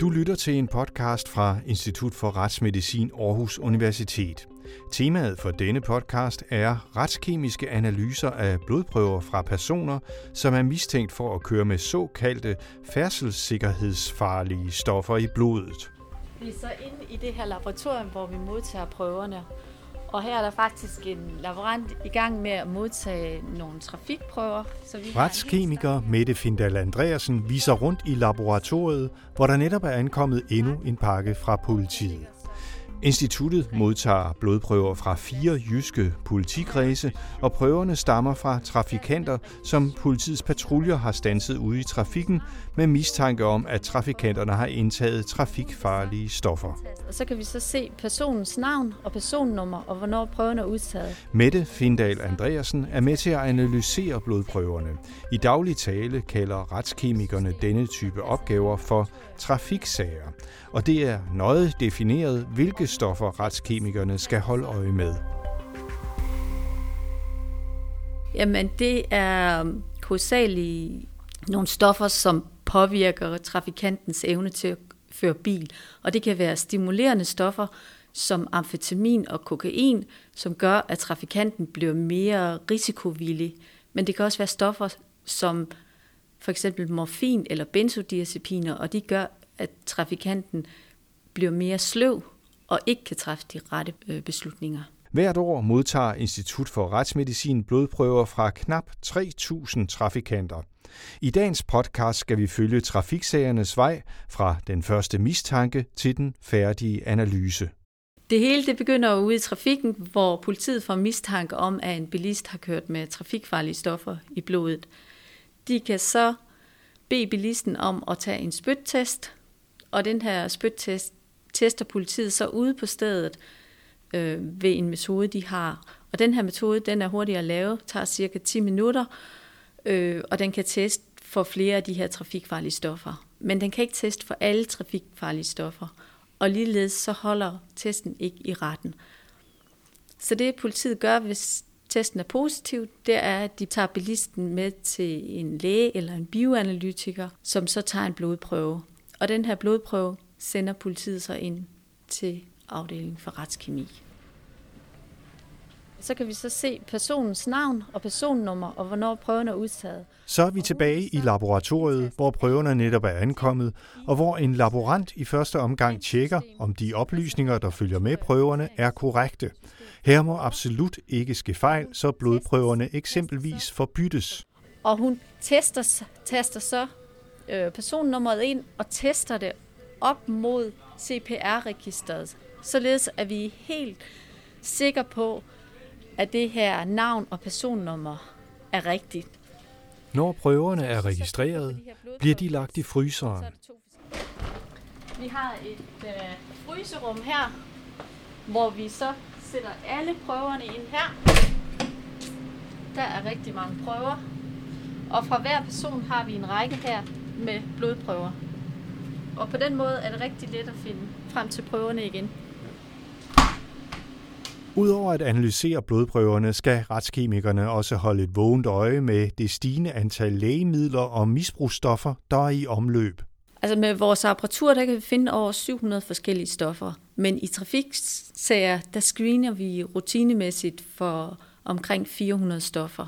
Du lytter til en podcast fra Institut for Retsmedicin Aarhus Universitet. Temaet for denne podcast er retskemiske analyser af blodprøver fra personer, som er mistænkt for at køre med såkaldte færdselssikkerhedsfarlige stoffer i blodet. Vi er så inde i det her laboratorium, hvor vi modtager prøverne. Og her er der faktisk en laborant i gang med at modtage nogle trafikprøver. Så vi Retskemiker Mette Findal Andreasen viser rundt i laboratoriet, hvor der netop er ankommet endnu en pakke fra politiet. Instituttet modtager blodprøver fra fire jyske politikredse, og prøverne stammer fra trafikanter, som politiets patruljer har stanset ude i trafikken med mistanke om, at trafikanterne har indtaget trafikfarlige stoffer. Og så kan vi så se personens navn og personnummer og hvornår prøven er udtaget. Mette Findal Andreasen er med til at analysere blodprøverne. I daglig tale kalder retskemikerne denne type opgaver for trafiksager, og det er nøje defineret, hvilke stoffer retskemikerne skal holde øje med. Jamen, det er hovedsageligt nogle stoffer, som påvirker trafikantens evne til at føre bil. Og det kan være stimulerende stoffer som amfetamin og kokain, som gør, at trafikanten bliver mere risikovillig. Men det kan også være stoffer som for eksempel morfin eller benzodiazepiner, og de gør, at trafikanten bliver mere sløv og ikke kan træffe de rette øh, beslutninger. Hvert år modtager Institut for Retsmedicin blodprøver fra knap 3.000 trafikanter. I dagens podcast skal vi følge trafiksagernes vej fra den første mistanke til den færdige analyse. Det hele det begynder ude i trafikken, hvor politiet får mistanke om, at en bilist har kørt med trafikfarlige stoffer i blodet. De kan så bede bilisten om at tage en spyttest, og den her spyttest tester politiet så ude på stedet øh, ved en metode, de har. Og den her metode, den er hurtig at lave, tager cirka 10 minutter, øh, og den kan teste for flere af de her trafikfarlige stoffer. Men den kan ikke teste for alle trafikfarlige stoffer. Og ligeledes så holder testen ikke i retten. Så det politiet gør, hvis testen er positiv, det er, at de tager bilisten med til en læge eller en bioanalytiker, som så tager en blodprøve. Og den her blodprøve sender politiet så ind til afdelingen for retskemi. Så kan vi så se personens navn og personnummer og hvornår prøven er udtaget. Så er vi tilbage i laboratoriet, hvor prøverne netop er ankommet, og hvor en laborant i første omgang tjekker, om de oplysninger, der følger med prøverne, er korrekte. Her må absolut ikke ske fejl, så blodprøverne eksempelvis forbyttes. Og hun tester, tester så øh, personnummeret ind og tester det op mod CPR-registeret, således at vi er helt sikre på, at det her navn og personnummer er rigtigt. Når prøverne er registreret, bliver de lagt i fryseren. Vi har et øh, fryserum her, hvor vi så sætter alle prøverne ind her. Der er rigtig mange prøver. Og fra hver person har vi en række her med blodprøver. Og på den måde er det rigtig let at finde frem til prøverne igen. Udover at analysere blodprøverne, skal retskemikerne også holde et vågent øje med det stigende antal lægemidler og misbrugsstoffer, der er i omløb. Altså med vores apparatur, der kan vi finde over 700 forskellige stoffer. Men i trafiksager, der screener vi rutinemæssigt for omkring 400 stoffer.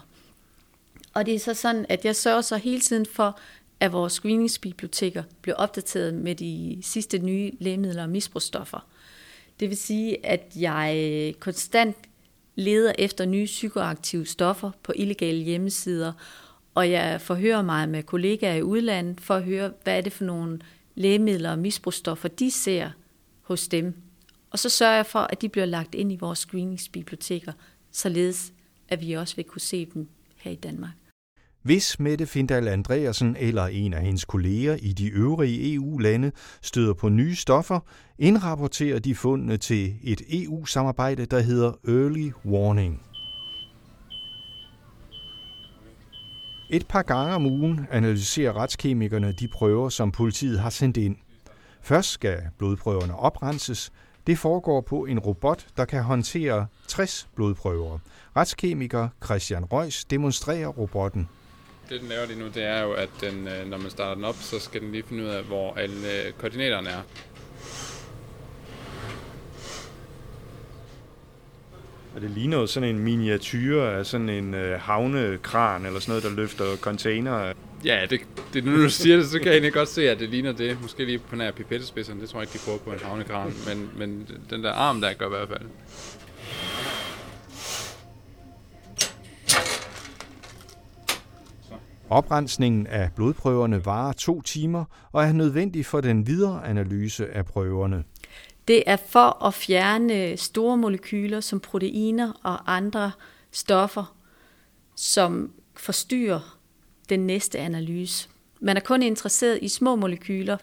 Og det er så sådan, at jeg sørger så hele tiden for, at vores screeningsbiblioteker bliver opdateret med de sidste nye lægemidler og misbrugsstoffer. Det vil sige, at jeg konstant leder efter nye psykoaktive stoffer på illegale hjemmesider, og jeg forhører mig med kollegaer i udlandet for at høre, hvad er det for nogle lægemidler og misbrugsstoffer, de ser hos dem. Og så sørger jeg for, at de bliver lagt ind i vores screeningsbiblioteker, således at vi også vil kunne se dem her i Danmark. Hvis Mette Findal Andreasen eller en af hendes kolleger i de øvrige EU-lande støder på nye stoffer, indrapporterer de fundene til et EU-samarbejde, der hedder Early Warning. Et par gange om ugen analyserer retskemikerne de prøver, som politiet har sendt ind. Først skal blodprøverne oprenses. Det foregår på en robot, der kan håndtere 60 blodprøver. Retskemiker Christian Røys demonstrerer robotten det, den laver lige nu, det er jo, at den, øh, når man starter den op, så skal den lige finde ud af, hvor alle øh, koordinaterne er. Og det ligner jo sådan en miniatyr af sådan en øh, havnekran eller sådan noget, der løfter container. Ja, det, det, nu du siger det, så kan jeg egentlig godt se, at det ligner det. Måske lige på nær pipettespidserne, det tror jeg ikke, de prøver på en havnekran. Men, men den der arm der gør i hvert fald. Oprensningen af blodprøverne varer to timer og er nødvendig for den videre analyse af prøverne. Det er for at fjerne store molekyler som proteiner og andre stoffer, som forstyrrer den næste analyse. Man er kun interesseret i små molekyler.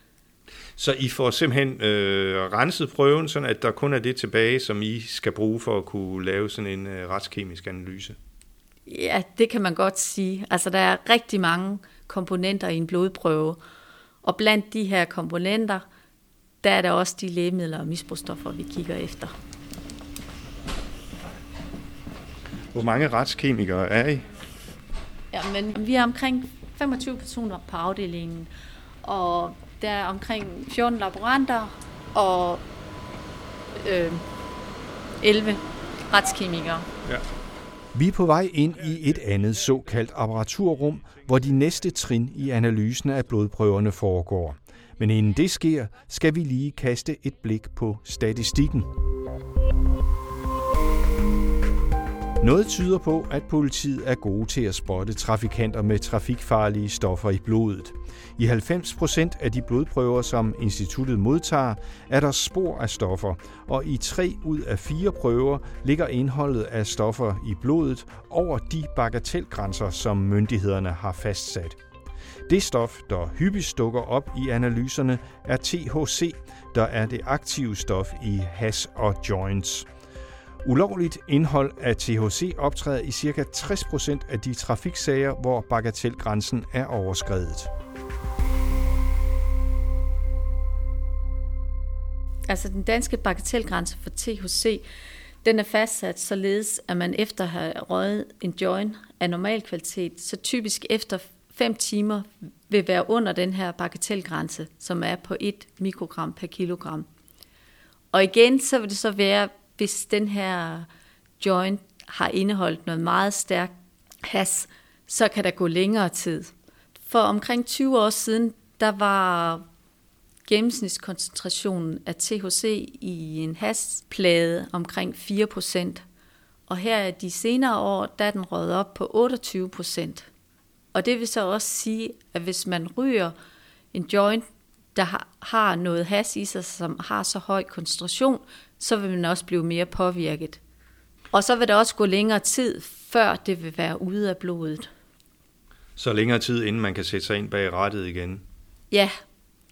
Så I får simpelthen øh, renset prøven, så at der kun er det tilbage, som I skal bruge for at kunne lave sådan en øh, retskemisk analyse? Ja, det kan man godt sige. Altså, der er rigtig mange komponenter i en blodprøve, og blandt de her komponenter, der er der også de lægemidler og misbrugsstoffer, vi kigger efter. Hvor mange retskemikere er I? Ja, men vi er omkring 25 personer på afdelingen, og der er omkring 14 laboranter og øh, 11 retskemikere. Ja. Vi er på vej ind i et andet såkaldt apparaturrum, hvor de næste trin i analysen af blodprøverne foregår. Men inden det sker, skal vi lige kaste et blik på statistikken. Noget tyder på, at politiet er gode til at spotte trafikanter med trafikfarlige stoffer i blodet. I 90 procent af de blodprøver, som instituttet modtager, er der spor af stoffer, og i tre ud af fire prøver ligger indholdet af stoffer i blodet over de bagatelgrænser, som myndighederne har fastsat. Det stof, der hyppigst dukker op i analyserne, er THC, der er det aktive stof i hash og joints. Ulovligt indhold af THC optræder i ca. 60% af de trafiksager, hvor bagatelgrænsen er overskredet. Altså den danske bagatelgrænse for THC, den er fastsat således, at man efter at have røget en joint af normal kvalitet, så typisk efter 5 timer vil være under den her bagatelgrænse, som er på 1 mikrogram per kilogram. Og igen, så vil det så være, hvis den her joint har indeholdt noget meget stærkt has, så kan der gå længere tid. For omkring 20 år siden, der var gennemsnitskoncentrationen af THC i en hasplade omkring 4%. Og her er de senere år, der er den røget op på 28%. Og det vil så også sige, at hvis man ryger en joint, der har noget has i sig, som har så høj koncentration, så vil man også blive mere påvirket. Og så vil der også gå længere tid, før det vil være ude af blodet. Så længere tid, inden man kan sætte sig ind bag rattet igen? Ja,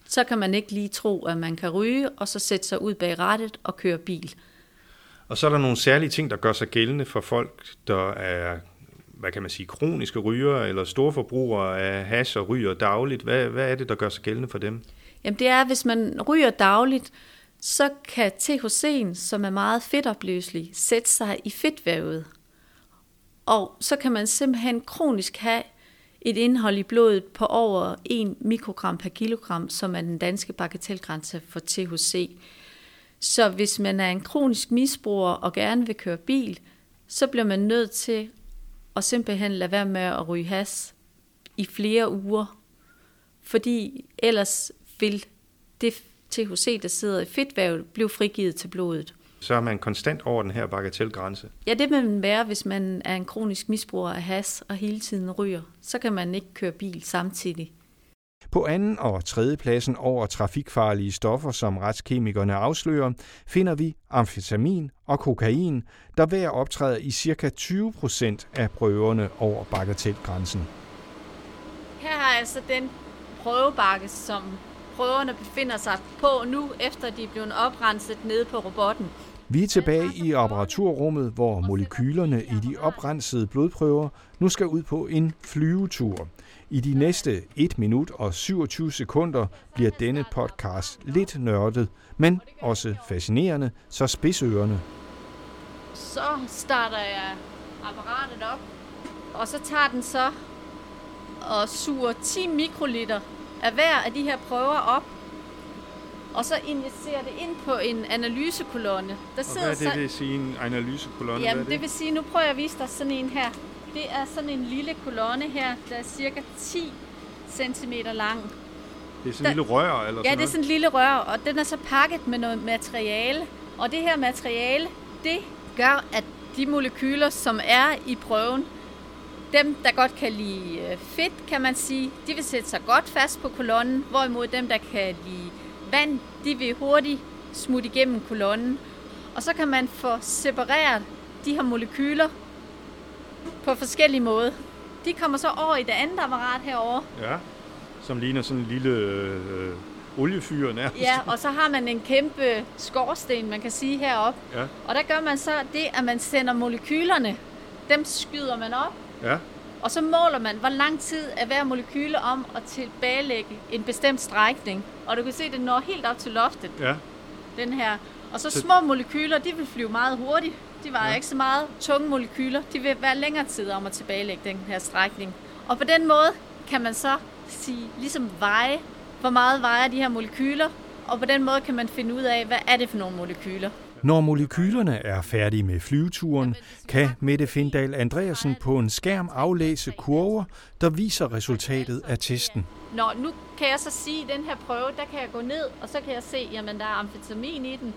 så kan man ikke lige tro, at man kan ryge, og så sætte sig ud bag rattet og køre bil. Og så er der nogle særlige ting, der gør sig gældende for folk, der er hvad kan man sige, kroniske ryger eller store forbrugere af hash og ryger dagligt. Hvad, hvad er det, der gør sig gældende for dem? Jamen det er, hvis man ryger dagligt, så kan THC'en, som er meget fedtopløselig, sætte sig i fedtvævet. Og så kan man simpelthen kronisk have et indhold i blodet på over 1 mikrogram per kilogram, som er den danske bagatelgrænse for THC. Så hvis man er en kronisk misbruger og gerne vil køre bil, så bliver man nødt til at simpelthen lade være med at ryge has i flere uger, fordi ellers vil det THC, der sidder i fedtvævet, blive frigivet til blodet. Så er man konstant over den her bagatelgrænse? Ja, det vil man være, hvis man er en kronisk misbruger af has og hele tiden ryger. Så kan man ikke køre bil samtidig. På anden og tredje pladsen over trafikfarlige stoffer, som retskemikerne afslører, finder vi amfetamin og kokain, der hver optræder i ca. 20 procent af prøverne over bagatelgrænsen. Her har altså den prøvebakke, som prøverne befinder sig på nu, efter de er blevet oprenset nede på robotten. Vi er tilbage i apparaturrummet, hvor molekylerne i de oprensede blodprøver nu skal ud på en flyvetur. I de næste 1 minut og 27 sekunder bliver denne podcast lidt nørdet, men også fascinerende, så spidsørerne. Så starter jeg apparatet op, og så tager den så at suge 10 mikroliter af hver af de her prøver op, og så injicere det ind på en analysekolonne. Der sidder og hvad er det, det sige, en analysekolonne? Jamen, det? det vil sige, nu prøver jeg at vise dig sådan en her. Det er sådan en lille kolonne her, der er cirka 10 cm lang. Det er sådan en lille rør? Eller ja, sådan det er sådan en lille rør, og den er så pakket med noget materiale. Og det her materiale, det gør, at de molekyler, som er i prøven, dem, der godt kan lide øh, fedt, kan man sige, de vil sætte sig godt fast på kolonnen, hvorimod dem, der kan lide vand, de vil hurtigt smutte igennem kolonnen. Og så kan man få separeret de her molekyler på forskellige måder. De kommer så over i det andet apparat herover. Ja, som ligner sådan en lille øh, oliefyr nærmest. Ja, og så har man en kæmpe skorsten, man kan sige heroppe. Ja. Og der gør man så det, at man sender molekylerne, dem skyder man op. Ja. Og så måler man, hvor lang tid er hver molekyle om at tilbagelægge en bestemt strækning. Og du kan se, at den når helt op til loftet. Ja. Den her. Og så, så små molekyler, de vil flyve meget hurtigt. De var ja. ikke så meget tunge molekyler. De vil være længere tid om at tilbagelægge den her strækning. Og på den måde kan man så sige, ligesom veje, hvor meget vejer de her molekyler, og på den måde kan man finde ud af, hvad er det for nogle molekyler. Når molekylerne er færdige med flyveturen, kan Mette Findal Andreasen på en skærm aflæse kurver, der viser resultatet af testen. Nå, nu kan jeg så sige, at den her prøve, der kan jeg gå ned, og så kan jeg se, at der er amfetamin i den.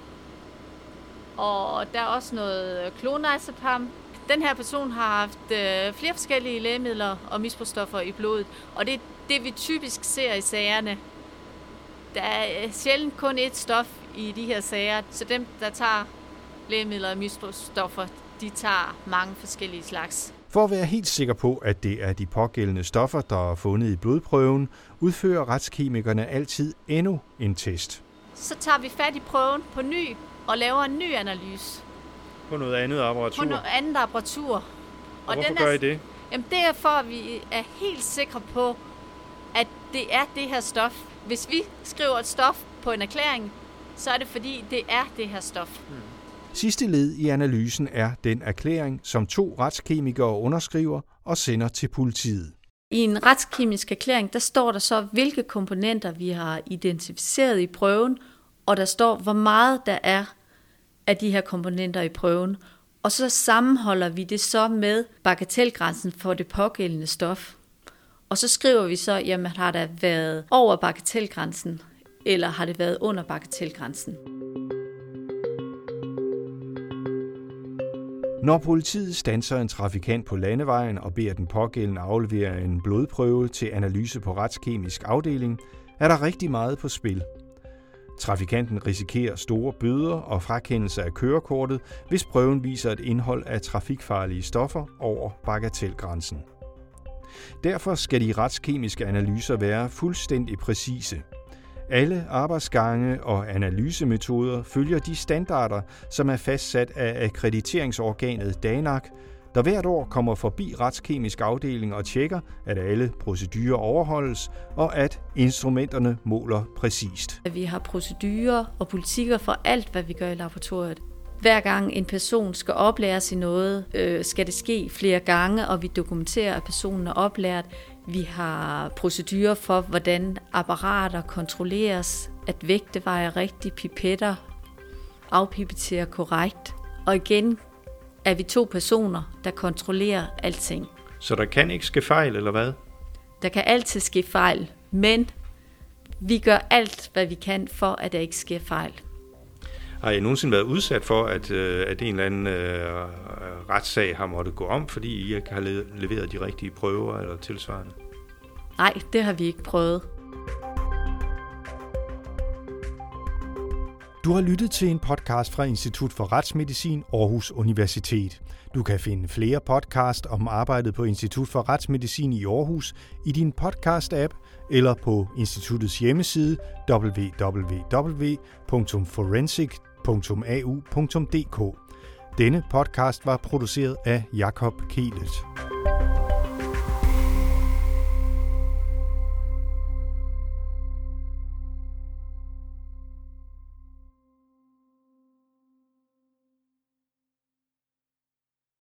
Og der er også noget klonazepam. Den her person har haft øh, flere forskellige lægemidler og misbrugsstoffer i blodet, og det er det, vi typisk ser i sagerne. Der er øh, sjældent kun et stof i de her sager, så dem, der tager lægemidler og misbrugsstoffer, de tager mange forskellige slags. For at være helt sikker på, at det er de pågældende stoffer, der er fundet i blodprøven, udfører retskemikerne altid endnu en test. Så tager vi fat i prøven på ny og laver en ny analyse. På noget andet apparatur? På noget andet apparatur. Og, og hvorfor den er, gør I det? Jamen det er for, at vi er helt sikre på, at det er det her stof. Hvis vi skriver et stof på en erklæring, så er det fordi, det er det her stof. Hmm. Sidste led i analysen er den erklæring, som to retskemikere underskriver og sender til politiet. I en retskemisk erklæring, der står der så, hvilke komponenter vi har identificeret i prøven, og der står, hvor meget der er af de her komponenter i prøven. Og så sammenholder vi det så med bagatelgrænsen for det pågældende stof. Og så skriver vi så, jamen har der været over bagatelgrænsen, eller har det været under bagatelgrænsen? Når politiet stanser en trafikant på landevejen og beder den pågældende aflevere en blodprøve til analyse på retskemisk afdeling, er der rigtig meget på spil. Trafikanten risikerer store bøder og frakendelse af kørekortet, hvis prøven viser et indhold af trafikfarlige stoffer over bagatelgrænsen. Derfor skal de retskemiske analyser være fuldstændig præcise – alle arbejdsgange og analysemetoder følger de standarder, som er fastsat af akkrediteringsorganet DANAC, der hvert år kommer forbi retskemisk afdeling og tjekker, at alle procedurer overholdes og at instrumenterne måler præcist. Vi har procedurer og politikker for alt, hvad vi gør i laboratoriet. Hver gang en person skal oplæres i noget, øh, skal det ske flere gange, og vi dokumenterer, at personen er oplært. Vi har procedurer for, hvordan apparater kontrolleres, at vægte vejer rigtigt, pipetter afpipetterer korrekt. Og igen er vi to personer, der kontrollerer alting. Så der kan ikke ske fejl, eller hvad? Der kan altid ske fejl, men vi gør alt, hvad vi kan for, at der ikke sker fejl. Har I nogensinde været udsat for, at, øh, at en eller anden øh, retssag har måttet gå om, fordi I ikke har leveret de rigtige prøver eller tilsvarende? Nej, det har vi ikke prøvet. Du har lyttet til en podcast fra Institut for Retsmedicin Aarhus Universitet. Du kan finde flere podcast om arbejdet på Institut for Retsmedicin i Aarhus i din podcast-app eller på instituttets hjemmeside www.forensic.au.dk. Denne podcast var produceret af Jakob Kelet.